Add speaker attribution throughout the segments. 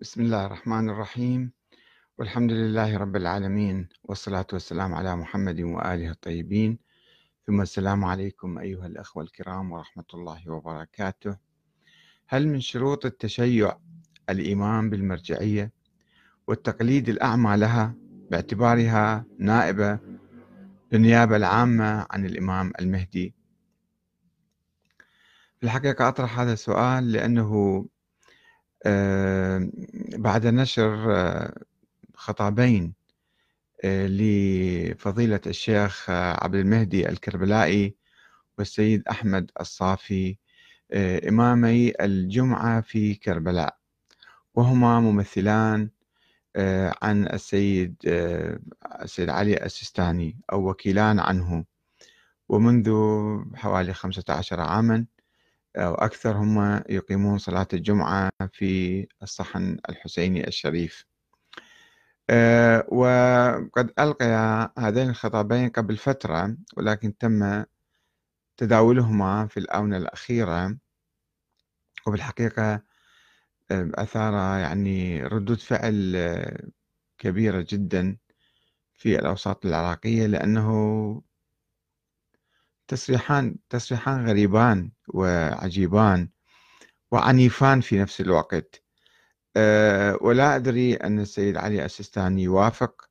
Speaker 1: بسم الله الرحمن الرحيم. والحمد لله رب العالمين والصلاة والسلام على محمد وآله الطيبين. ثم السلام عليكم أيها الأخوة الكرام ورحمة الله وبركاته. هل من شروط التشيع الإيمان بالمرجعية والتقليد الأعمى لها باعتبارها نائبة للنيابة العامة عن الإمام المهدي؟ في الحقيقة أطرح هذا السؤال لأنه بعد نشر آه، خطابين آه، لفضيلة الشيخ عبد المهدي الكربلائي والسيد أحمد الصافي إمامي الجمعة في كربلاء. وهما ممثلان عن السيد السيد علي السيستاني أو وكيلان عنه. ومنذ حوالي 15 عاما أو أكثر هم يقيمون صلاة الجمعة في الصحن الحسيني الشريف. آه، وقد ألقي هذين الخطابين قبل فترة ولكن تم تداولهما في الآونة الأخيرة. وبالحقيقة آه، أثار يعني ردود فعل آه، كبيرة جدا في الأوساط العراقية لأنه تصريحان تصريحان غريبان وعجيبان وعنيفان في نفس الوقت. أه ولا أدري أن السيد علي السيستاني يوافق.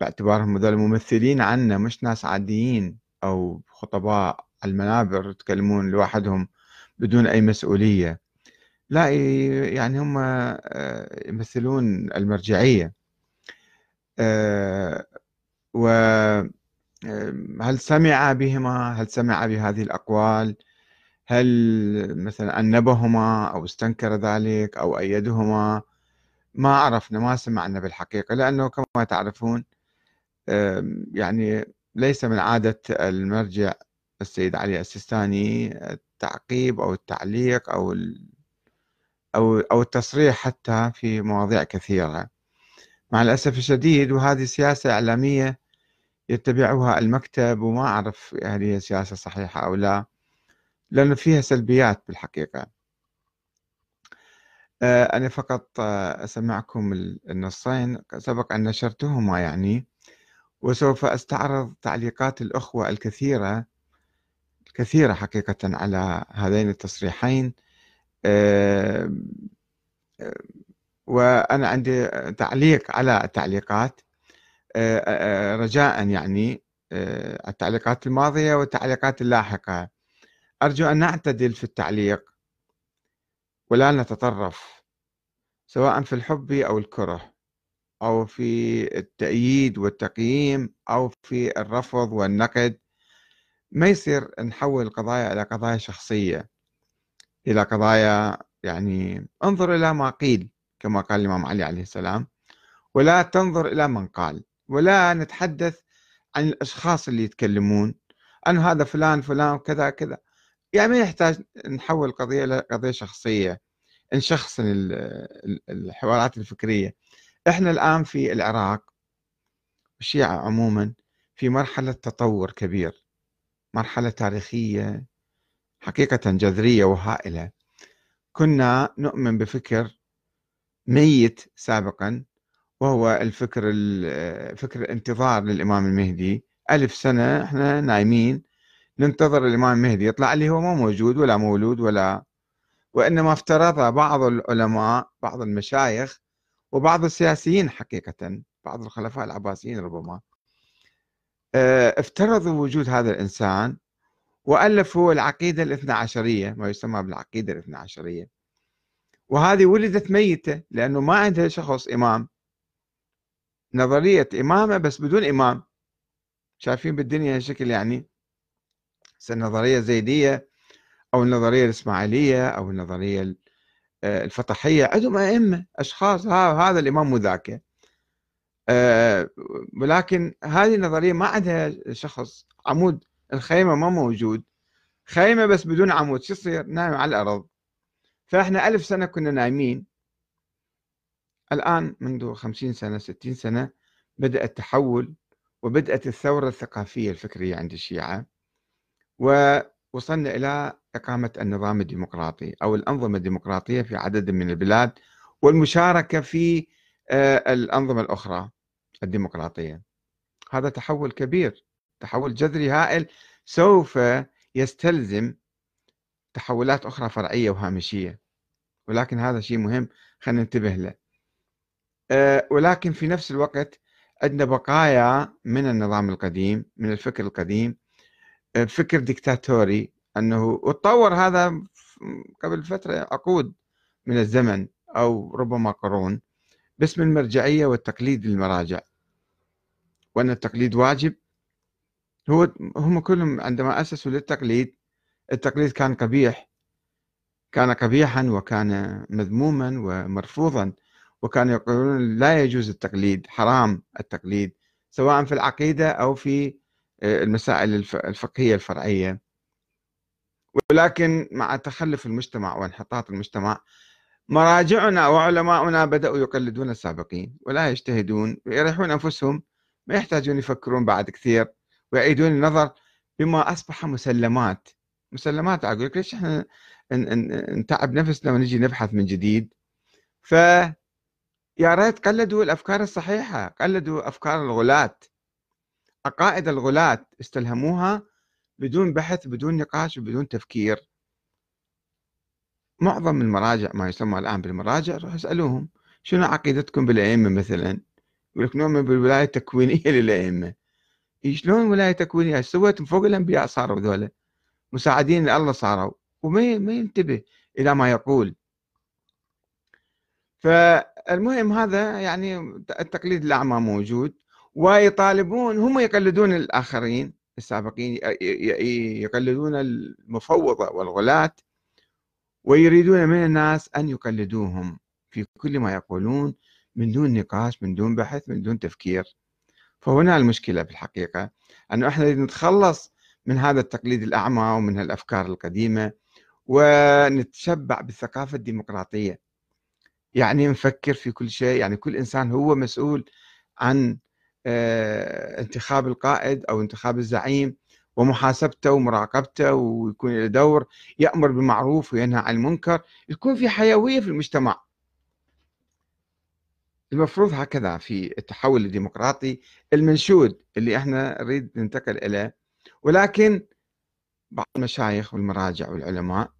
Speaker 1: باعتبارهم هذول ممثلين عنا مش ناس عاديين أو خطباء على المنابر يتكلمون لوحدهم بدون أي مسؤولية. لا يعني هم آه، يمثلون المرجعية. أه و هل سمع بهما؟ هل سمع بهذه الأقوال؟ هل مثلا أنبهما أو استنكر ذلك أو أيدهما؟ ما عرفنا ما سمعنا بالحقيقة لأنه كما تعرفون يعني ليس من عادة المرجع السيد علي السيستاني التعقيب أو التعليق أو أو أو التصريح حتى في مواضيع كثيرة. مع الأسف الشديد وهذه سياسة إعلامية يتبعها المكتب وما أعرف هل هي سياسة صحيحة أو لا لأن فيها سلبيات بالحقيقة. آه، أنا فقط آه، أسمعكم النصين. سبق أن نشرتهما يعني. وسوف أستعرض تعليقات الأخوة الكثيرة الكثيرة حقيقة على هذين التصريحين. آه، وأنا عندي تعليق على التعليقات. رجاء يعني التعليقات الماضية والتعليقات اللاحقة. أرجو أن نعتدل في التعليق ولا نتطرف سواء في الحب أو الكره أو في التأييد والتقييم أو في الرفض والنقد. ما يصير نحول القضايا إلى قضايا شخصية إلى قضايا يعني انظر إلى ما قيل كما قال الإمام علي عليه السلام ولا تنظر إلى من قال. ولا نتحدث عن الأشخاص اللي يتكلمون أن هذا فلان فلان كذا كذا. يعني ما يحتاج نحول القضية إلى قضية شخصية. نشخصن الحوارات الفكرية. إحنا الآن في العراق الشيعة عموما في مرحلة تطور كبير. مرحلة تاريخية حقيقة جذرية وهائلة. كنا نؤمن بفكر ميت سابقا. وهو الفكر فكر الانتظار للإمام المهدي. ألف سنة إحنا نايمين ننتظر الإمام المهدي يطلع اللي هو ما موجود ولا مولود ولا وإنما افترض بعض العلماء بعض المشايخ وبعض السياسيين حقيقة بعض الخلفاء العباسيين ربما آه، افترضوا وجود هذا الإنسان وألفوا العقيدة الاثنى عشرية ما يسمى بالعقيدة الاثنى عشرية. وهذه ولدت ميتة لأنه ما عندها شخص إمام. نظرية إمامة بس بدون إمام. شايفين بالدنيا شكل يعني النظرية الزيدية أو النظرية الإسماعيلية أو النظرية آه، الفطحية عندهم أئمة أشخاص هذا الإمام وذاك آه، ولكن هذه النظرية ما عندها شخص. عمود الخيمة ما موجود. خيمة بس بدون عمود شو يصير؟ نايم على الأرض. فإحنا ألف سنة كنا نايمين. الآن منذ خمسين سنة ستين سنة بدأ التحول وبدأت الثورة الثقافية الفكرية عند الشيعة ووصلنا إلى إقامة النظام الديمقراطي أو الأنظمة الديمقراطية في عدد من البلاد والمشاركة في آه، الأنظمة الأخرى الديمقراطية. هذا تحول كبير تحول جذري هائل سوف يستلزم تحولات أخرى فرعية وهامشية ولكن هذا شيء مهم خلينا ننتبه له. ولكن في نفس الوقت عندنا بقايا من النظام القديم من الفكر القديم آه، فكر ديكتاتوري أنه وتطور هذا قبل فترة عقود من الزمن أو ربما قرون باسم المرجعية والتقليد للمراجع. وأن التقليد واجب هو هم كلهم عندما أسسوا للتقليد التقليد كان قبيح. كان قبيحا وكان مذموما ومرفوضا. وكانوا يقولون لا يجوز التقليد حرام التقليد سواء في العقيدة أو في آه، المسائل الفقهية الفرعية. ولكن مع تخلف المجتمع وانحطاط المجتمع مراجعنا وعلماؤنا بدأوا يقلدون السابقين ولا يجتهدون ويريحون أنفسهم ما يحتاجون يفكرون بعد كثير ويعيدون النظر بما أصبح مسلمات. مسلمات أقول لك ليش إحنا نتعب نفسنا ونجي نبحث من جديد؟ ف يا ريت قلدوا الأفكار الصحيحة قلدوا أفكار الغلاة. عقائد الغلاة استلهموها بدون بحث بدون نقاش بدون تفكير. معظم المراجع ما يسمى الآن بالمراجع روح اسالوهم شنو عقيدتكم بالأئمة مثلا؟ يقول لك نؤمن بالولاية التكوينية للأئمة. شلون ولاية تكوينية؟ سويت فوق الأنبياء صاروا ذولا؟ مساعدين لله صاروا. وما ما ينتبه إلى ما يقول؟ فالمهم هذا يعني التقليد الأعمى موجود ويطالبون هم يقلدون الآخرين السابقين يقلدون المفوضة والغلاة ويريدون من الناس أن يقلدوهم في كل ما يقولون من دون نقاش من دون بحث من دون تفكير. فهنا المشكلة في الحقيقة أنه إحنا نتخلص من هذا التقليد الأعمى ومن الافكار القديمة ونتشبع بالثقافة الديمقراطية. يعني نفكر في كل شيء يعني كل إنسان هو مسؤول عن آه، انتخاب القائد أو انتخاب الزعيم ومحاسبته ومراقبته ويكون له دور يأمر بالمعروف وينهى عن المنكر يكون في حيوية في المجتمع. المفروض هكذا في التحول الديمقراطي المنشود اللي إحنا نريد ننتقل إليه ولكن بعض المشايخ والمراجع والعلماء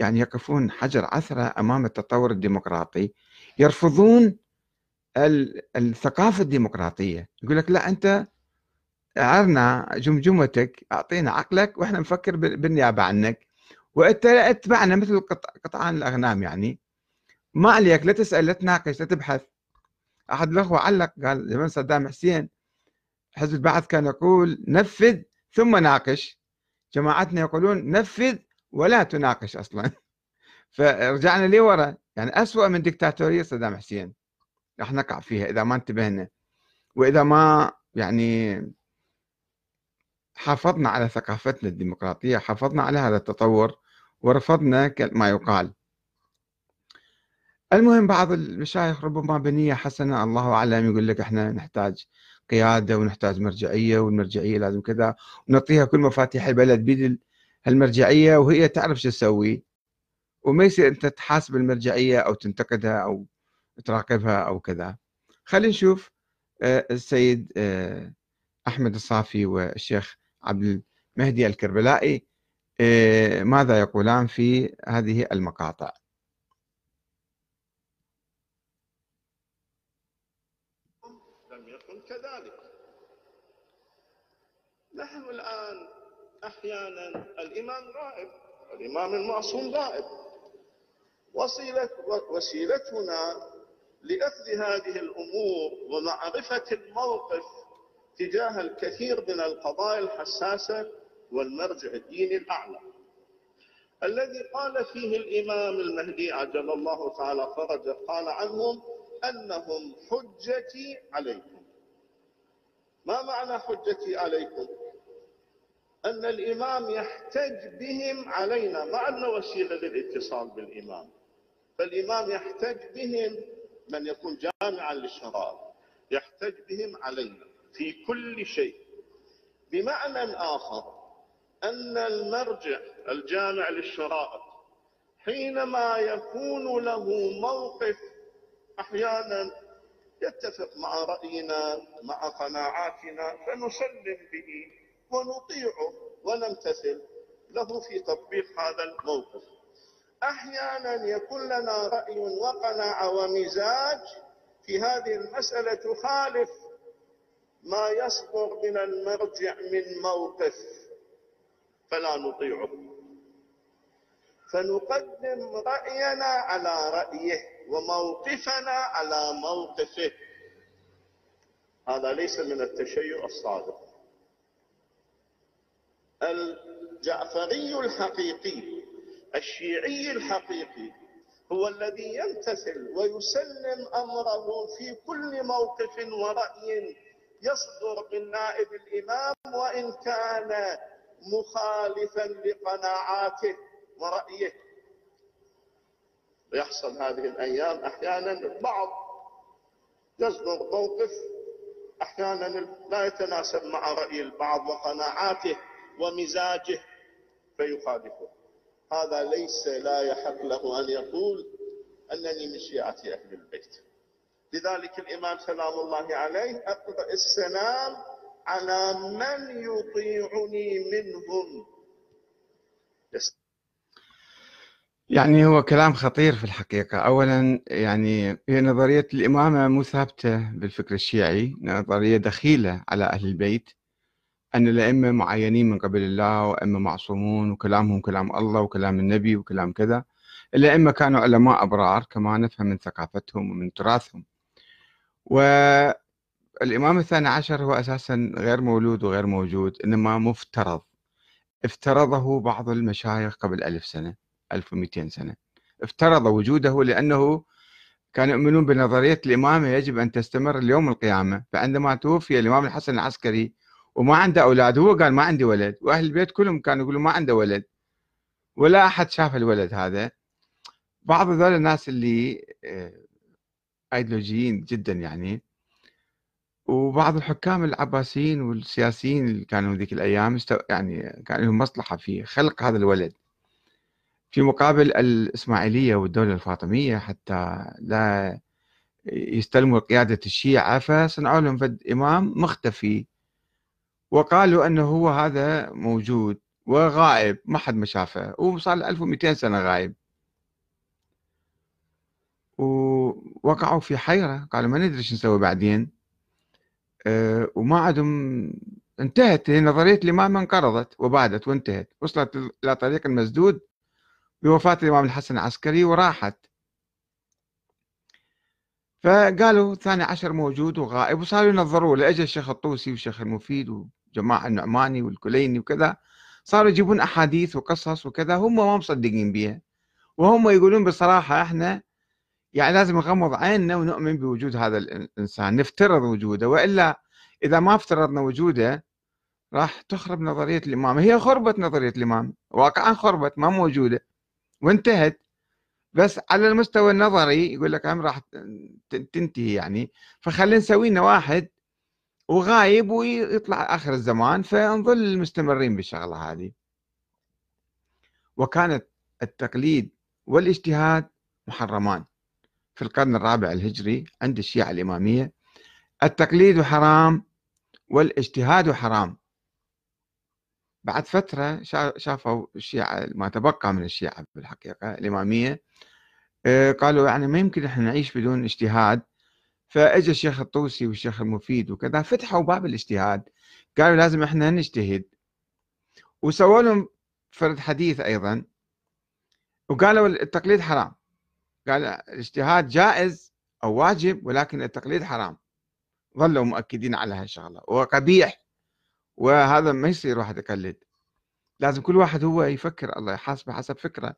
Speaker 1: يعني يقفون حجر عثرة أمام التطور الديمقراطي يرفضون الثقافة الديمقراطية. يقول لك لا أنت عرنا جمجمتك أعطينا عقلك وإحنا نفكر بالنيابة عنك. وأنت اتبعنا مثل قطعان الأغنام يعني. ما عليك لا تسأل لا تناقش لا تبحث. أحد الأخوة علق قال زمان صدام حسين حزب البعث كان يقول نفذ ثم ناقش. جماعتنا يقولون نفذ ولا تناقش أصلا. فرجعنا لورا. يعني أسوأ من دكتاتورية صدام حسين. راح نقع فيها إذا ما انتبهنا. وإذا ما يعني حافظنا على ثقافتنا الديمقراطية حافظنا على هذا التطور ورفضنا ما يقال. المهم بعض المشايخ ربما بنية حسنة الله أعلم يقول لك إحنا نحتاج قيادة ونحتاج مرجعية والمرجعية لازم كذا ونعطيها كل مفاتيح البلد بيد المرجعية وهي تعرف شو تسوي. وما يصير أنت تحاسب المرجعية أو تنتقدها أو تراقبها أو كذا. خلينا نشوف آه، السيد آه، أحمد الصافي والشيخ عبد المهدي الكربلائي آه، ماذا يقولان في هذه المقاطع
Speaker 2: لم يكن كذلك نحن الآن أحيانا الإمام غائب الإمام المعصوم غائب. وسيلة وسيلتنا لأخذ هذه الأمور ومعرفة الموقف تجاه الكثير من القضايا الحساسة والمرجع الديني الأعلى. الذي قال فيه الإمام المهدي عجل الله تعالى فرجه قال عنهم أنهم حجتي عليكم. ما معنى حجتي عليكم؟ أن الإمام يحتج بهم علينا. ما عندنا وسيلة للاتصال بالإمام. فالإمام يحتج بهم من يكون جامعا للشرائع يحتج بهم علينا في كل شيء. بمعنى آخر أن المرجع الجامع للشرائع حينما يكون له موقف أحيانا يتفق مع رأينا مع قناعاتنا فنسلم به. ونطيعه ونمتثل له في تطبيق هذا الموقف. أحيانا يكون لنا رأي وقناعة ومزاج في هذه المسألة تخالف ما يصدر من المرجع من موقف فلا نطيعه. فنقدم رأينا على رأيه وموقفنا على موقفه. هذا ليس من التشيع الصادق. الجعفري الحقيقي الشيعي الحقيقي هو الذي يمتثل ويسلم أمره في كل موقف ورأي يصدر من نائب الإمام وإن كان مخالفا لقناعاته ورأيه. يحصل هذه الأيام أحيانا البعض يصدر موقف أحيانا لا يتناسب مع رأي البعض وقناعاته. ومزاجه فيخالفه. هذا ليس لا يحق له أن يقول أنني من شيعة أهل البيت. لذلك الإمام سلام الله عليه أقرأ السلام على من يطيعني منهم.
Speaker 1: يعني هو كلام خطير في الحقيقة. أولا يعني هي نظرية الإمامة مو ثابتة بالفكر الشيعي نظرية دخيلة على أهل البيت. أن الأئمة معينين من قبل الله وأئمة معصومون وكلامهم كلام الله وكلام النبي وكلام كذا. الأئمة كانوا علماء أبرار كما نفهم من ثقافتهم ومن تراثهم. والإمام الثاني عشر هو أساسا غير مولود وغير موجود إنما مفترض. افترضه بعض المشايخ قبل ألف سنة 1200 سنة. افترض وجوده لأنه كانوا يؤمنون بنظرية الإمامة يجب أن تستمر ليوم القيامة. فعندما توفي الإمام الحسن العسكري وما عنده أولاد هو قال ما عندي ولد وأهل البيت كلهم كانوا يقولوا ما عنده ولد. ولا أحد شاف الولد هذا. بعض ذول الناس اللي آه، ايديولوجيين جدا يعني. وبعض الحكام العباسيين والسياسيين اللي كانوا ذيك الأيام يعني كان لهم مصلحة في خلق هذا الولد. في مقابل الإسماعيلية والدولة الفاطمية حتى لا يستلموا قيادة الشيعة فصنعوا لهم فد إمام مختفي. وقالوا أنه هو هذا موجود وغائب ما حد ما شافه وصار 1200 سنة غايب ووقعوا في حيرة قالوا ما ندري شو نسوي بعدين. أه وما عندهم انتهت نظرية الإمامة انقرضت وبعدت وانتهت. وصلت إلى طريق المسدود بوفاة الإمام الحسن العسكري وراحت. فقالوا الثاني عشر موجود وغائب وصاروا ينظروا له اجى الشيخ الطوسي والشيخ المفيد وجماعة النعماني والكليني وكذا صاروا يجيبون أحاديث وقصص وكذا هم ما مصدقين بها وهم يقولون بصراحة إحنا يعني لازم نغمض عيننا ونؤمن بوجود هذا الإنسان نفترض وجوده وإلا إذا ما افترضنا وجوده راح تخرب نظرية الإمام. هي خربت نظرية الإمام واقعا خربت ما موجودة وانتهت. بس على المستوى النظري يقول لك هم راح تنتهي يعني. فخلينا نسوي لنا واحد وغايب ويطلع آخر الزمان فنظل مستمرين بالشغلة هذه. وكانت التقليد والاجتهاد محرمان. في القرن الرابع الهجري عند الشيعة الإمامية التقليد حرام والاجتهاد حرام. بعد فترة شافوا الشيعة ما تبقى من الشيعة بالحقيقة الإمامية آه، قالوا يعني ما يمكن إحنا نعيش بدون اجتهاد. فاجى الشيخ الطوسي والشيخ المفيد وكذا فتحوا باب الاجتهاد. قالوا لازم إحنا نجتهد. وسووا لهم فرد حديث أيضا. وقالوا التقليد حرام. قال الاجتهاد جائز أو واجب ولكن التقليد حرام. ظلوا مؤكدين على هالشغله وقبيح. وهذا ما يصير واحد يقلد. لازم كل واحد هو يفكر. الله يحاسبه حسب فكره.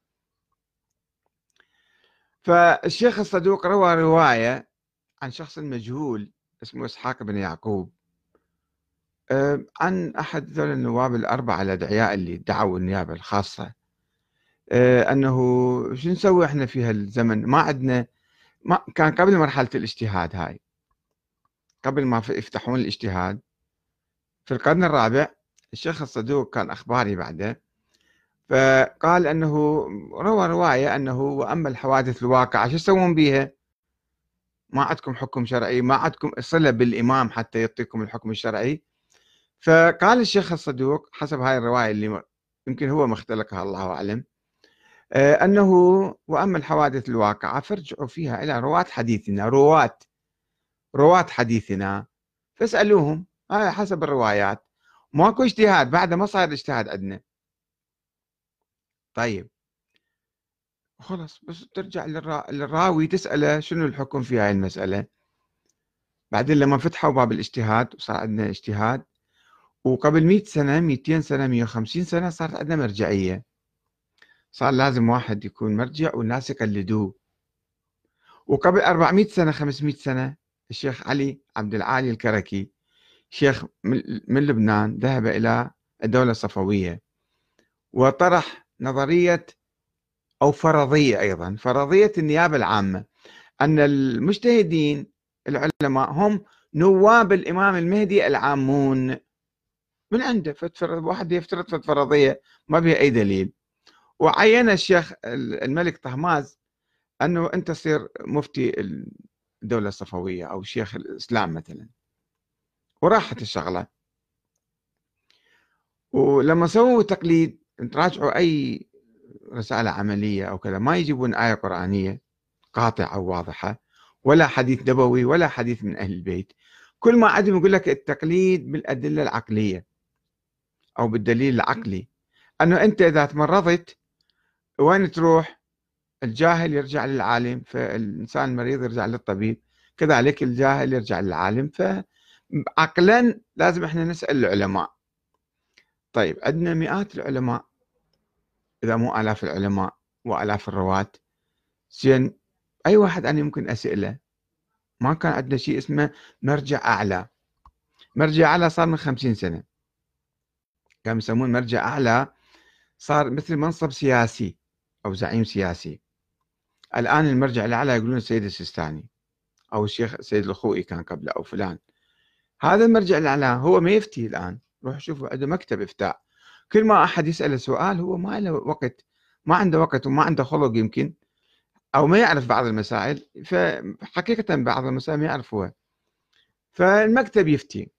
Speaker 1: فالشيخ الصدوق روى رواية عن شخص مجهول اسمه إسحاق بن يعقوب. آه، عن أحد ذول النواب الأربعة الأدعياء اللي دعوا النيابة الخاصة. آه، أنه شو نسوي إحنا في هالزمن؟ ما عندنا ما كان قبل مرحلة الاجتهاد هاي. قبل ما يفتحون الاجتهاد. في القرن الرابع الشيخ الصدوق كان أخباري بعده. فقال أنه روى رواية أنه وأما الحوادث الواقعة شو يسوون بها ما عندكم حكم شرعي ما عندكم صلة بالإمام حتى يعطيكم الحكم الشرعي. فقال الشيخ الصدوق حسب هاي الرواية اللي يمكن هو مختلقها الله أعلم. آه، أنه وأما الحوادث الواقعة فارجعوا فيها إلى رواة حديثنا رواة رواة حديثنا. فاسألوهم هاي حسب الروايات. ماكو اجتهاد بعد ما صار اجتهاد عندنا. طيب. خلص بس ترجع للراوي تسأله شنو الحكم في هاي المسألة. بعدين لما فتحوا باب الاجتهاد وصار عندنا اجتهاد وقبل 100 سنة 200 سنة 150 سنة صارت عندنا مرجعية. صار لازم واحد يكون مرجع والناس يقلدوه. وقبل 400 سنة 500 سنة الشيخ علي عبد العالي الكركي شيخ من لبنان ذهب إلى الدولة الصفوية وطرح نظرية أو فرضية أيضا فرضية النيابة العامة أن المجتهدين العلماء هم نواب الإمام المهدي العامون. من عنده؟ واحد يفترض فرضية ما بها أي دليل. وعين الشيخ الملك طهماز أنه أنت تصير مفتي الدولة الصفوية أو شيخ الإسلام مثلا. وراحت الشغلة. ولما سووا تقليد تراجعوا أي رسالة عملية أو كذا ما يجيبون آية قرآنية قاطعة وواضحة ولا حديث نبوي ولا حديث من أهل البيت. كل ما عندهم يقول لك التقليد بالأدلة العقلية أو بالدليل العقلي أنه أنت إذا تمرضت وين تروح؟ الجاهل يرجع للعالم فالإنسان المريض يرجع للطبيب كذلك الجاهل يرجع للعالم. فعقلا لازم إحنا نسأل العلماء. طيب عندنا مئات العلماء إذا مو آلاف العلماء وآلاف الرواة زين أي واحد أنا يمكن أسأله ما كان عندنا شيء اسمه مرجع أعلى. مرجع أعلى صار من خمسين سنة. كانوا يسمون مرجع أعلى صار مثل منصب سياسي أو زعيم سياسي. الآن المرجع الأعلى يقولون السيد السيستاني أو الشيخ السيد الخوئي كان قبله أو فلان. هذا المرجع الأعلى هو ما يفتي الآن. روح شوفوا عنده مكتب إفتاء. كل ما أحد يسأله سؤال هو ما له وقت ما عنده وقت وما عنده خلق يمكن أو ما يعرف بعض المسائل فحقيقة بعض المسائل ما يعرفوها. فالمكتب يفتي.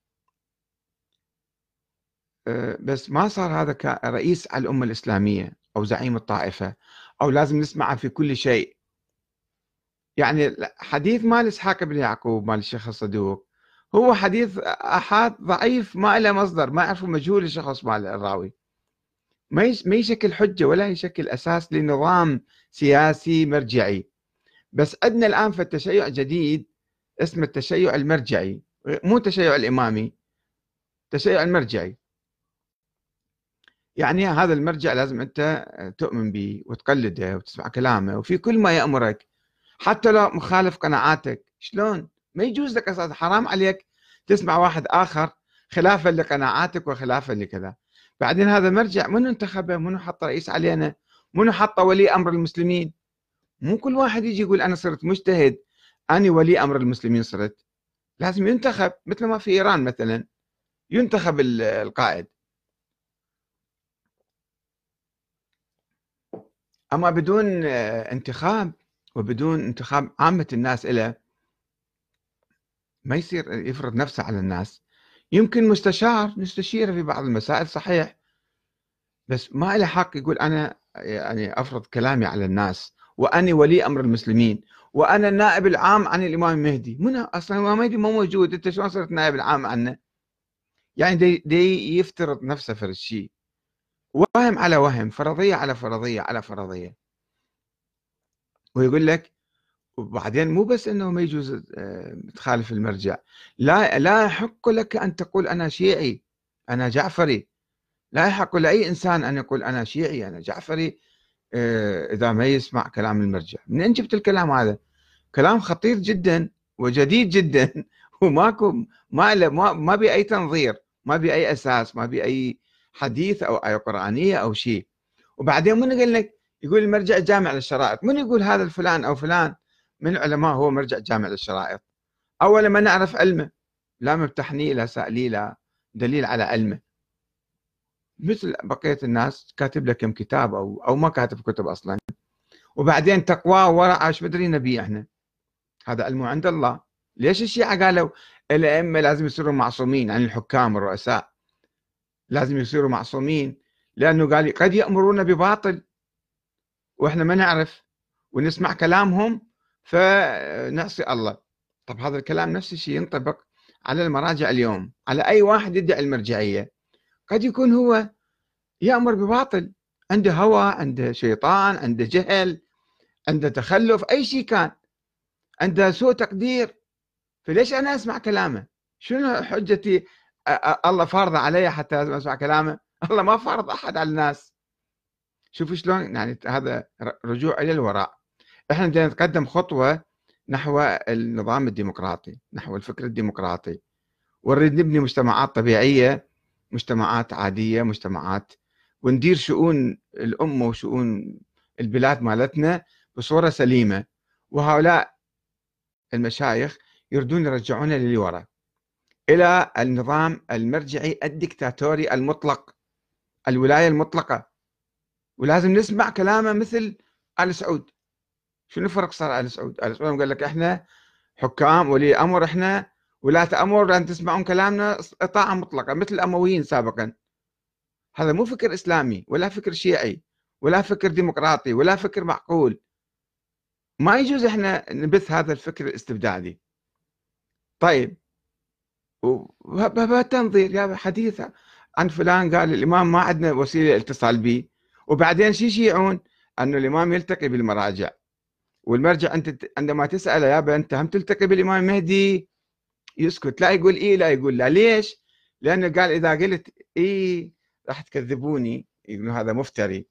Speaker 1: أه، بس ما صار هذا كرئيس على الأمة الإسلامية أو زعيم الطائفة أو لازم نسمعه في كل شيء. يعني حديث مال إسحاق بن يعقوب مال الشيخ الصدوق هو حديث أحاد ضعيف ما له مصدر ما يعرفوا مجهول الشخص مال الراوي. ما يشكل حجة ولا يشكل أساس لنظام سياسي مرجعي. بس عندنا الآن في التشيع جديد اسمه التشيع المرجعي. مو التشيع الإمامي التشيع المرجعي. يعني هذا المرجع لازم أنت تؤمن به وتقلده وتسمع كلامه وفي كل ما يأمرك. حتى لو مخالف قناعاتك شلون؟ ما يجوز لك أساس حرام عليك تسمع واحد آخر خلافا لقناعاتك وخلافا لكذا. بعدين هذا مرجع منو انتخبه؟ منو حط رئيس علينا؟ منو حط ولي أمر المسلمين؟ مو كل واحد يجي يقول أنا صرت مجتهد أنا ولي أمر المسلمين صرت. لازم ينتخب مثل ما في إيران مثلا ينتخب القائد. أما بدون انتخاب وبدون انتخاب عامة الناس له ما يصير يفرض نفسه على الناس. يمكن مستشار نستشيره في بعض المسائل صحيح. بس ما له حق يقول أنا يعني أفرض كلامي على الناس وأني ولي أمر المسلمين وأنا النائب العام عن الإمام المهدي من أصلا الإمام المهدي مو موجود. أنت شلون صرت نائب العام عنه؟ يعني دي, دي يفترض نفسه في الشيء. وهم على وهم فرضية على فرضية على فرضية. ويقول لك وبعدين مو بس إنه ما يجوز آه، تخالف المرجع. لا لا يحق لك أن تقول أنا شيعي أنا جعفري. لا يحق لأي إنسان أن يقول أنا شيعي أنا جعفري. آه، إذا ما يسمع كلام المرجع. منين جبت الكلام هذا؟ كلام خطير جدا وجديد جدا. وماكو ما ما ما بي أي تنظير ما بي أي أساس ما بي أي حديث أو آية قرآنية أو شيء. وبعدين من قال لك يقول المرجع جامع للشرائط. من يقول هذا الفلان أو فلان؟ من العلماء هو مرجع جامع للشرائط. أول ما نعرف علمه لا ممتحني لا سألي لا دليل على علمه. مثل بقية الناس كاتب لك كم كتاب أو أو ما كاتب كتب أصلا. وبعدين تقوى ورع إيش مدري نبي إحنا؟ هذا علم عند الله. ليش الشيعة قالوا الأئمة لازم يصيروا معصومين عن الحكام والرؤساء؟ لازم يصيروا معصومين لأنه قال قد يأمرون بباطل. وإحنا ما نعرف ونسمع كلامهم فنعصي الله. طب هذا الكلام نفس الشيء ينطبق على المراجع اليوم. على أي واحد يدعي المرجعية. قد يكون هو يأمر بباطل. عنده هوى عنده شيطان عنده جهل عنده تخلف أي شيء كان. عنده سوء تقدير. فليش أنا أسمع كلامه؟ شنو حجتي؟ الله فارضة علي حتى أسمع كلامه؟ الله ما فرض أحد على الناس. شوفوا شلون يعني هذا رجوع إلى الوراء. إحنا بدنا نتقدم خطوة نحو النظام الديمقراطي نحو الفكر الديمقراطي. ونريد نبني مجتمعات طبيعية مجتمعات عادية مجتمعات وندير شؤون الأمة وشؤون البلاد مالتنا بصورة سليمة. وهؤلاء المشايخ يردون يرجعونا للوراء إلى النظام المرجعي الدكتاتوري المطلق الولاية المطلقة. ولازم نسمع كلامه مثل آل سعود. شنو الفرق صار آل سعود؟ آل سعود قال لك إحنا حكام ولي أمر إحنا ولاة أمر لأن تسمعون كلامنا طاعة مطلقة مثل الأمويين سابقا. هذا مو فكر إسلامي ولا فكر شيعي ولا فكر ديمقراطي ولا فكر معقول. ما يجوز إحنا نبث هذا الفكر الاستبدادي. طيب تنظير يا حديث عن فلان قال الإمام ما عندنا وسيلة اتصال به. وبعدين شو يشيعون؟ أنه الإمام يلتقي بالمراجع. والمرجع أنت عندما تساله يابا أنت هم تلتقي بالإمام المهدي يسكت لا يقول إيه لا يقول لا. ليش؟ لأنه قال إذا قلت إيه راح تكذبوني. يقولون هذا مفتري.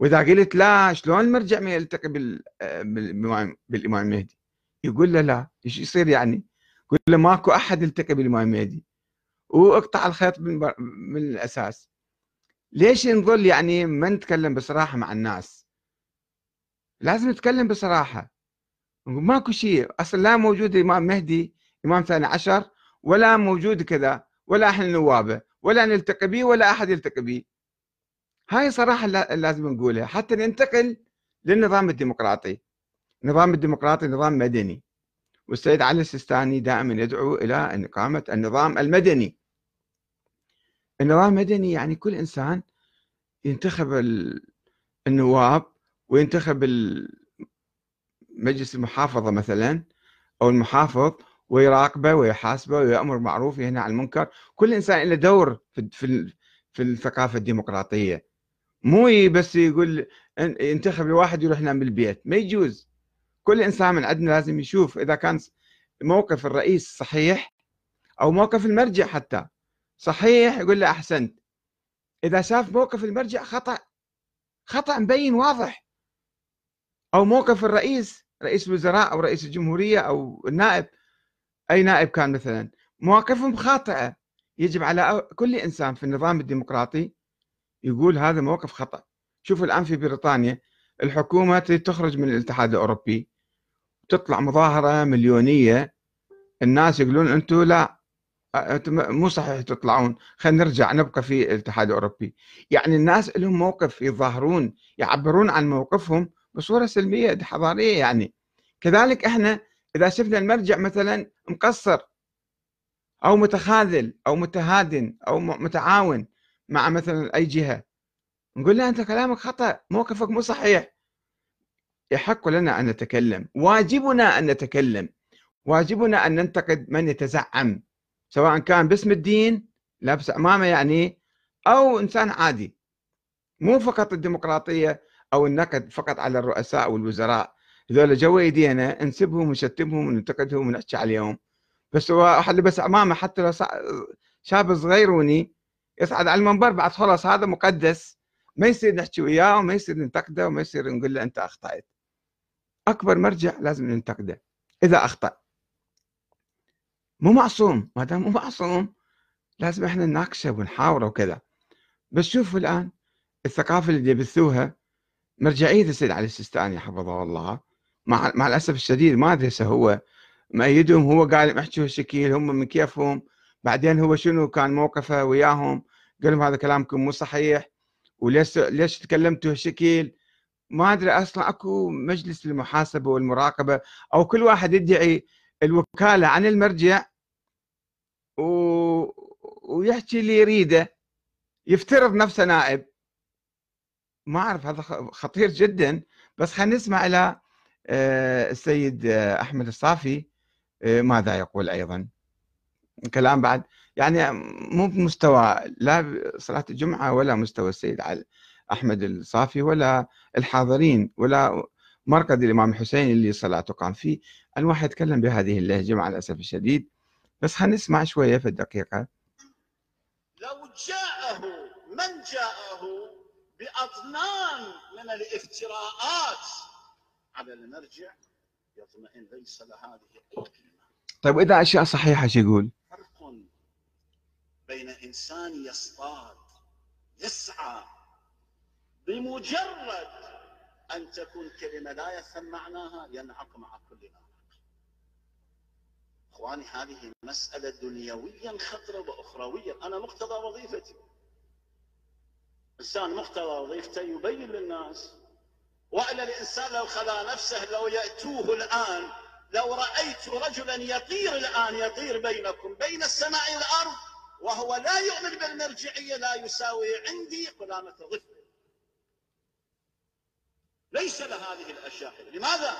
Speaker 1: وإذا قلت لا شلون المرجع ما يلتقي بالامام بالإمام المهدي يقول له لا. إيش يصير يعني؟ يقول له ماكو أحد يلتقي بالإمام المهدي وأقطع الخيط من, من الأساس. ليش نظل يعني ما نتكلم بصراحة مع الناس؟ لازم نتكلم بصراحة. ماكو شيء. أصلا لا موجود إمام مهدي إمام ثاني عشر ولا موجود كذا ولا إحنا نوابه ولا نلتقي به ولا أحد يلتقي به. هاي صراحة لازم نقولها. حتى ننتقل للنظام الديمقراطي. النظام الديمقراطي نظام مدني. والسيد علي السيستاني دائما يدعو إلى إقامة النظام المدني. النظام المدني يعني كل إنسان ينتخب النواب وينتخب مجلس المحافظة مثلا أو المحافظ ويراقبه ويحاسبه ويأمر معروف وينهى عن المنكر. كل إنسان له دور في في الثقافة الديمقراطية. مو بس يقول ينتخب الواحد يروح ينام بالبيت. ما يجوز. كل إنسان من عندنا لازم يشوف إذا كان موقف الرئيس صحيح أو موقف المرجع حتى. صحيح يقول له أحسنت. إذا شاف موقف المرجع خطأ. خطأ مبين واضح. أو موقف الرئيس رئيس الوزراء أو رئيس الجمهورية أو النائب أي نائب كان مثلا مواقفهم خاطئة. يجب على كل إنسان في النظام الديمقراطي يقول هذا موقف خطأ. شوف الآن في بريطانيا الحكومة تخرج من الاتحاد الأوروبي. تطلع مظاهرة مليونية. الناس يقولون أنتم لا مو صحيح تطلعون. خلينا نرجع نبقى في الاتحاد الأوروبي. يعني الناس لهم موقف يظاهرون يعبرون عن موقفهم بصورة سلمية حضارية يعني. كذلك إحنا إذا شفنا المرجع مثلا مقصر أو متخاذل أو متهادن أو متعاون مع مثلا أي جهة نقول له أنت كلامك خطأ موقفك مو صحيح. يحق لنا أن نتكلم. واجبنا أن نتكلم. واجبنا أن ننتقد من يتزعم سواء كان باسم الدين لابس عمامة يعني أو إنسان عادي. مو فقط الديمقراطية أو النقد فقط على الرؤساء والوزراء. هذول جوا ايدينا نسبهم ونشتمهم وننتقدهم ونحكي عليهم. بس هو واحد لبس عمامه حتى لو شاب صغيروني يصعد على المنبر بعد خلاص هذا مقدس. ما يصير نحكي وياه وما يصير ننتقده وما يصير نقول له أنت أخطأت. أكبر مرجع لازم ننتقده إذا أخطأ. مو معصوم ما دام مو معصوم لازم إحنا نناقشه ونحاوره وكذا. بس شوفوا الآن الثقافة اللي يبثوها مرجعية السيد علي السيستاني حفظه الله. مع مع الأسف الشديد ما أدري هو. مأيدهم هو قال احكوا الشكيل هم من كيفهم. بعدين هو شنو كان موقفه وياهم؟ قال لهم هذا كلامكم مو صحيح. وليش ليش تكلمتوا هالشكل ما أدري أصلا أكو مجلس للمحاسبة والمراقبة أو كل واحد يدعي الوكالة عن المرجع و... ويحكي اللي يريده. يفترض نفسه نائب. ما أعرف هذا خطير جدا. بس خلينا نسمع إلى آه، السيد آه، أحمد الصافي آه، ماذا يقول أيضا؟ كلام بعد. يعني مو بمستوى لا صلاة الجمعة ولا مستوى السيد أحمد الصافي ولا الحاضرين ولا مرقد الإمام الحسين اللي صلاته قام فيه. الواحد يتكلم بهذه اللهجة مع الأسف الشديد. بس خلينا نسمع شوية في الدقيقة.
Speaker 3: لو جاءه من جاءه بأطنان من الافتراءات. على المرجع يطمئن ليس لهذه أي
Speaker 1: طيب وإذا أشياء صحيحة شو يقول؟
Speaker 3: فرق بين إنسان يصطاد يسعى بمجرد أن تكون كلمة لا يفهم معناها ينعق مع كل ناطق. إخواني هذه مسألة دنيويا خطرة وأخرويا. أنا مقتضى وظيفتي. إنسان مقتضى وظيفته يبين للناس. وإلا الإنسان لو خلا نفسه لو يأتوه الآن لو رأيت رجلا يطير الآن يطير بينكم بين السماء والأرض وهو لا يؤمن بالمرجعية لا يساوي عندي قلامة ظفر ليس لهذه الأشياء. لماذا؟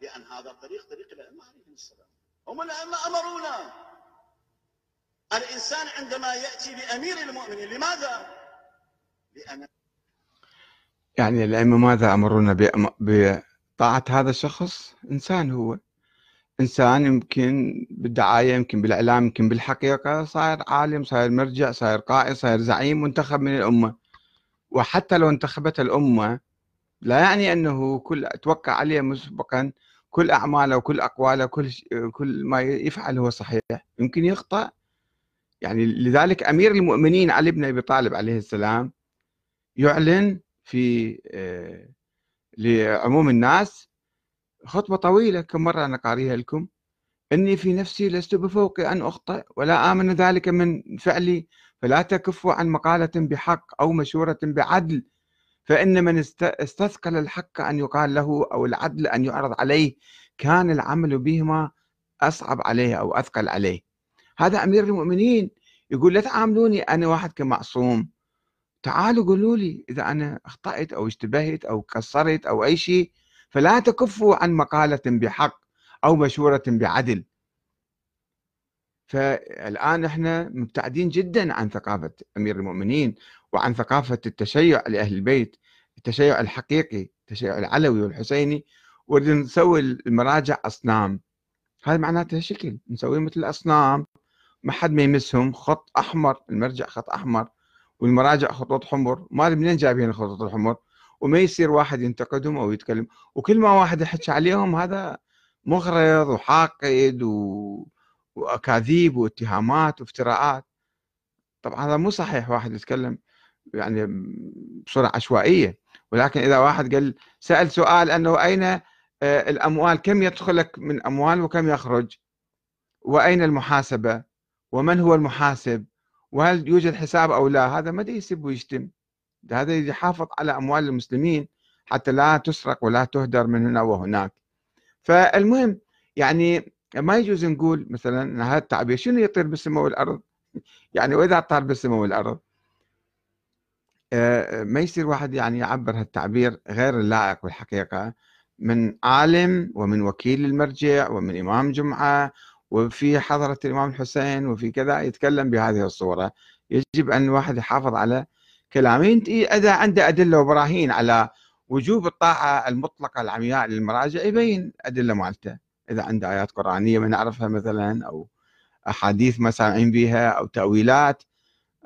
Speaker 3: لأن هذا الطريق طريق الأئمة عليهم السلام. هم الأئمة أمرونا. الإنسان عندما يأتي بأمير المؤمنين لماذا؟
Speaker 1: لأن يعني الأئمة ماذا أمرونا بطاعة هذا الشخص؟ إنسان هو. إنسان يمكن بالدعاية يمكن بالإعلام يمكن بالحقيقة. صاير عالم صاير مرجع صاير قائد صاير زعيم منتخب من الأمة. وحتى لو انتخبت الأمة لا يعني أنه كل توقع عليه مسبقا كل أعماله وكل أقواله كل كل ما يفعل هو صحيح. يمكن يخطأ. يعني لذلك أمير المؤمنين علي بن أبي طالب عليه السلام يعلن في آه، لعموم الناس. خطبة طويلة كم مرة أنا قاريها لكم. إني في نفسي لست بفوق أن أخطئ ولا آمن ذلك من فعلي. فلا تكفوا عن مقالة بحق أو مشورة بعدل. فإن من استثقل الحق أن يقال له أو العدل أن يعرض عليه كان العمل بهما أصعب عليه أو أثقل عليه. هذا أمير المؤمنين يقول لا تعاملوني أنا واحد كمعصوم. تعالوا قولوا لي إذا أنا أخطأت أو اشتبهت أو قصرت أو أي شيء فلا تكفوا عن مقالة بحق أو مشورة بعدل. فالآن إحنا مبتعدين جدا عن ثقافة أمير المؤمنين وعن ثقافة التشيع لأهل البيت التشيع الحقيقي التشيع العلوي والحسيني. ونريد نسوي المراجع أصنام. هذا معناته شكل نسوي مثل الأصنام. ما حد ما يمسهم خط أحمر المرجع خط أحمر. والمراجع خطوط حمر ما أدري منين جايبين الخطوط الحمر وما يصير واحد ينتقدهم أو يتكلم وكل ما واحد يحكي عليهم هذا مغرض وحاقد و... وأكاذيب واتهامات وافتراءات. طبعا هذا مو صحيح واحد يتكلم يعني بصورة عشوائية ولكن إذا واحد قال سأل سؤال أنه أين آه، الأموال؟ كم يدخلك من أموال وكم يخرج؟ وأين المحاسبة؟ ومن هو المحاسب؟ وهل يوجد حساب أو لا؟ هذا ما يسب ويشتم هذا يحافظ على أموال المسلمين حتى لا تسرق ولا تهدر من هنا وهناك. فالمهم يعني ما يجوز نقول مثلا هذا التعبير شنو يطير بالسماء والارض يعني وإذا طار بالسماء والارض آه، ما يصير واحد يعني يعبر هالتعبير غير اللائق بالحقيقة من عالم ومن وكيل المرجع ومن إمام جمعة وفي حضرة الإمام الحسين وفي كذا يتكلم بهذه الصورة. يجب أن الواحد يحافظ على كلامه. إذا عنده أدلة وبراهين على وجوب الطاعة المطلقة العمياء للمراجع يبين أدلة مالته إذا عنده آيات قرآنية ما نعرفها مثلا أو أحاديث ما سامعين بها أو تأويلات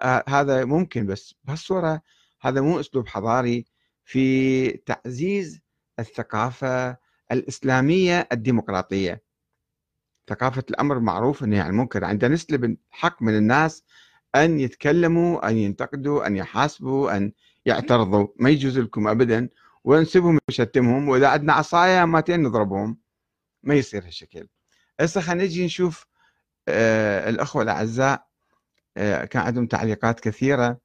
Speaker 1: آه هذا ممكن. بس بهالصورة هذا مو أسلوب حضاري. في تعزيز الثقافة الإسلامية الديمقراطية. ثقافة الأمر معروف أنه يعني المنكر عندنا نسلب الحق من الناس أن يتكلموا أن ينتقدوا أن يحاسبوا أن يعترضوا. ما يجوز لكم أبدا. ونسبهم ونشتمهم وإذا عندنا عصايا ماتين نضربهم. ما يصير هالشكل. هسه خلينا نجي نشوف آه الأخوة الأعزاء كان عندهم تعليقات كثيرة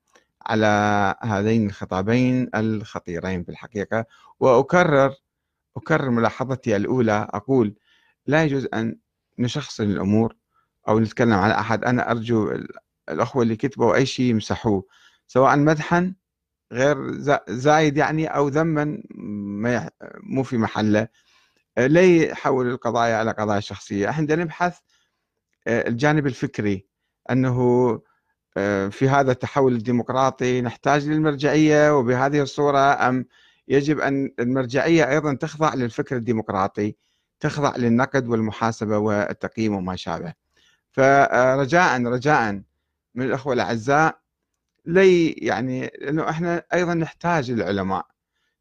Speaker 1: على هذين الخطابين الخطيرين في الحقيقة. وأكرر أكرر ملاحظتي الأولى. أقول لا يجوز أن نشخصن الأمور أو نتكلم على أحد. أنا أرجو الأخوة اللي كتبوا أي شيء يمسحوه سواء مدحا غير زايد يعني أو ذما مو في محله. لا يحول القضايا على قضايا شخصية. إحنا نبحث آه، الجانب الفكري أنه آه، في هذا التحول الديمقراطي نحتاج للمرجعية وبهذه الصورة أم يجب أن المرجعية أيضا تخضع للفكر الديمقراطي؟ تخضع للنقد والمحاسبة والتقييم وما شابه. فرجاء رجاء من الأخوة الأعزاء لي يعني لأنه إحنا أيضا نحتاج للعلماء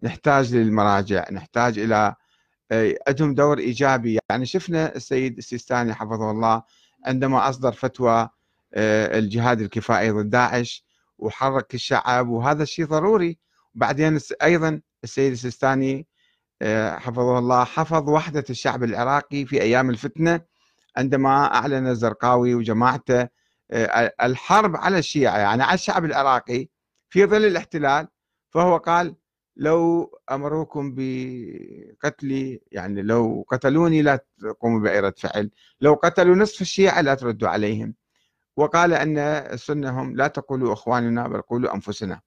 Speaker 1: نحتاج للمراجع نحتاج إلى آه، عندهم دور إيجابي. يعني شفنا السيد السيستاني حفظه الله عندما أصدر فتوى آه، الجهاد الكفائي ضد داعش وحرك الشعب وهذا الشيء ضروري. وبعدين أيضا السيد السيستاني حفظه الله. حفظ وحدة الشعب العراقي في أيام الفتنة عندما أعلن الزرقاوي وجماعته آه، الحرب على الشيعة يعني على الشعب العراقي في ظل الاحتلال. فهو قال لو أمروكم بقتلي يعني لو قتلوني لا تقوموا بأي فعل لو قتلوا نصف الشيعة لا تردوا عليهم. وقال أن السنة هم لا تقولوا إخواننا بل قولوا أنفسنا.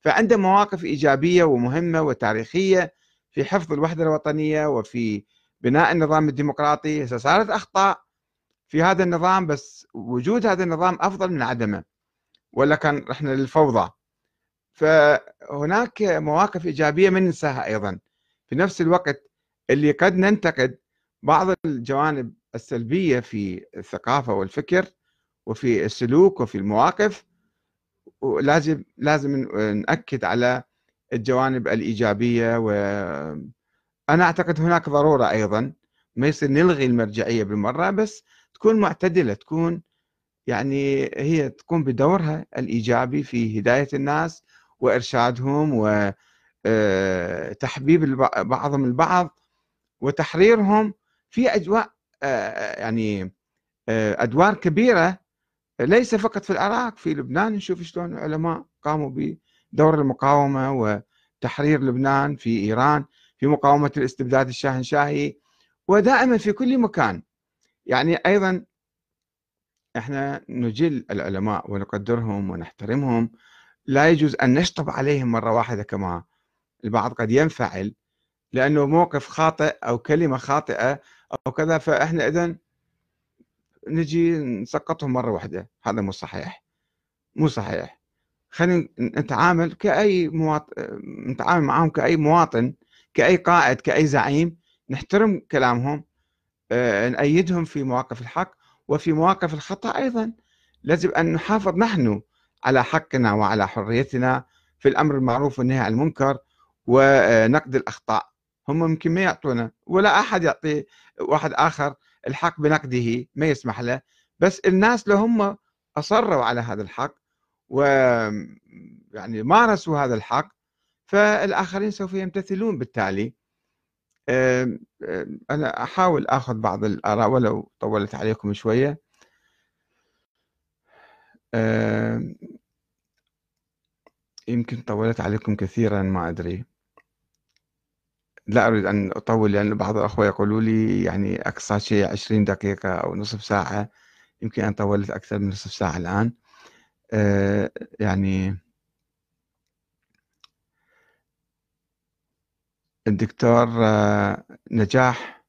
Speaker 1: فعنده مواقف إيجابية ومهمة وتاريخية في حفظ الوحدة الوطنية وفي بناء النظام الديمقراطي. صارت أخطاء في هذا النظام بس وجود هذا النظام أفضل من عدمه ولا كان رحنا للفوضى. فهناك مواقف إيجابية ما ننساها أيضا. في نفس الوقت اللي قد ننتقد بعض الجوانب السلبية في الثقافة والفكر وفي السلوك وفي المواقف ولازم لازم نأكد على الجوانب الإيجابية وأنا أعتقد هناك ضرورة أيضا ما يصير نلغي المرجعية بالمرة بس تكون معتدلة تكون يعني هي تقوم بدورها الإيجابي في هداية الناس وإرشادهم وتحبيب آه، بعضهم البعض وتحريرهم في أجواء آه، يعني آه، أدوار كبيرة ليس فقط في العراق في لبنان نشوف شلون العلماء قاموا بدور المقاومة وتحرير لبنان في إيران في مقاومة الاستبداد الشاهنشاهي ودائما في كل مكان. يعني أيضا إحنا نجل العلماء ونقدرهم ونحترمهم. لا يجوز أن نشطب عليهم مرة واحدة كما البعض قد ينفعل لأنه موقف خاطئ أو كلمة خاطئة أو كذا فإحنا إذن نجي نسقطهم مرة واحدة. هذا مو صحيح. مو صحيح. خلينا نتعامل كأي مواطن نتعامل معهم كأي مواطن كأي قائد كأي زعيم نحترم كلامهم آه، نأيدهم في مواقف الحق وفي مواقف الخطأ أيضا. لازم أن نحافظ نحن على حقنا وعلى حريتنا في الأمر المعروف والنهي عن المنكر ونقد الأخطاء. هم ممكن ما يعطونا ولا أحد يعطي واحد آخر الحق بنقده ما يسمح له. بس الناس لو هم أصروا على هذا الحق و يعني مارسوا هذا الحق فالآخرين سوف يمتثلون بالتالي. أنا أحاول أخذ بعض الآراء ولو طولت عليكم شوية. يمكن طولت عليكم كثيرا ما أدري. لا أريد أن أطول لأن بعض الأخوة يقولوا لي يعني أقصى شيء عشرين دقيقة أو نصف ساعة. يمكن أن طولت أكثر من نصف ساعة الآن. يعني الدكتور آه، نجاح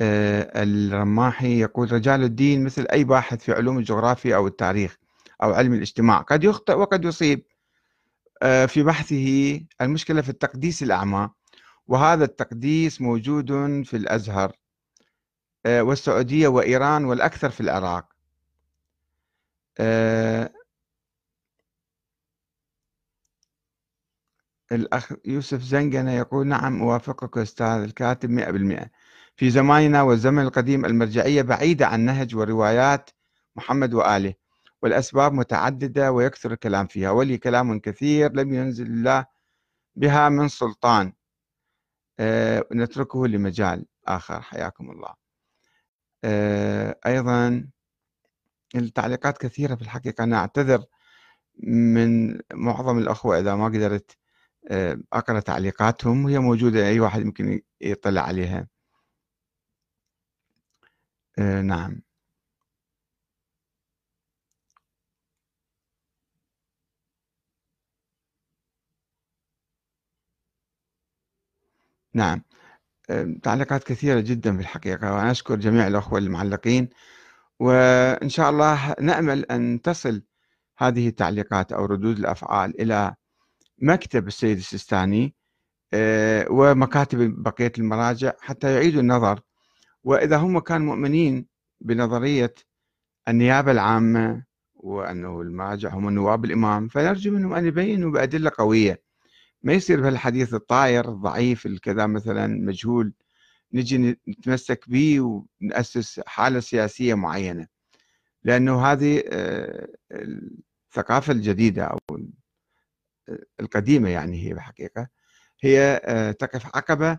Speaker 1: آه، الرماحي يقول رجال الدين مثل أي باحث في علوم الجغرافيا أو التاريخ أو علم الاجتماع قد يخطئ وقد يصيب. آه، في بحثه المشكلة في التقديس الأعمى وهذا التقديس موجود في الأزهر والسعودية وإيران والأكثر في العراق. الأخ يوسف زنقنة يقول نعم أوافقك أستاذ الكاتب مئة بالمئة. في زماننا والزمن القديم المرجعية بعيدة عن نهج وروايات محمد وآله والأسباب متعددة ويكثر الكلام فيها ولي كلام كثير لم ينزل الله بها من سلطان. أه نتركه لمجال آخر. حياكم الله. أه أيضا التعليقات كثيرة في الحقيقة. أنا أعتذر من معظم الأخوة إذا ما قدرت آه، أقرأ تعليقاتهم وهي موجودة أي واحد يمكن يطلع عليها. آه، نعم. نعم. تعليقات كثيرة جدا في الحقيقة وأنا أشكر جميع الأخوة المعلقين وإن شاء الله نأمل أن تصل هذه التعليقات أو ردود الأفعال إلى مكتب السيد السيستاني آه، ومكاتب بقية المراجع حتى يعيدوا النظر. وإذا هم كانوا مؤمنين بنظرية النيابة العامة وأنه المراجع هم نواب الإمام فنرجو منهم أن يبينوا بأدلة قوية. ما يصير بهالحديث الطاير الضعيف الكذا مثلا مجهول نجي نتمسك به ونأسس حالة سياسية معينة. لأنه هذه آه، الثقافة الجديدة أو القديمة يعني هي بحقيقة هي آه، تقف عقبة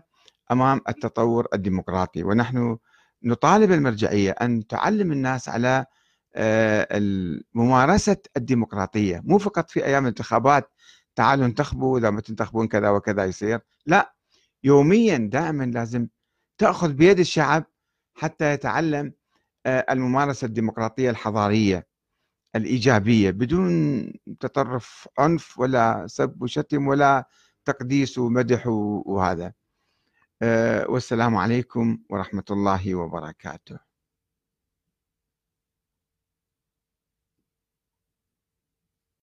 Speaker 1: أمام التطور الديمقراطي. ونحن نطالب المرجعية أن تعلم الناس على آه، ممارسة الديمقراطية. مو فقط في أيام الانتخابات تعالوا انتخبوا إذا ما تنتخبون كذا وكذا يصير. لا يوميا دائما لازم تأخذ بيد الشعب حتى يتعلم آه، الممارسة الديمقراطية الحضارية. الإيجابية بدون تطرف عنف ولا سب وشتم ولا تقديس ومدح وهذا. آه، والسلام عليكم ورحمة الله وبركاته.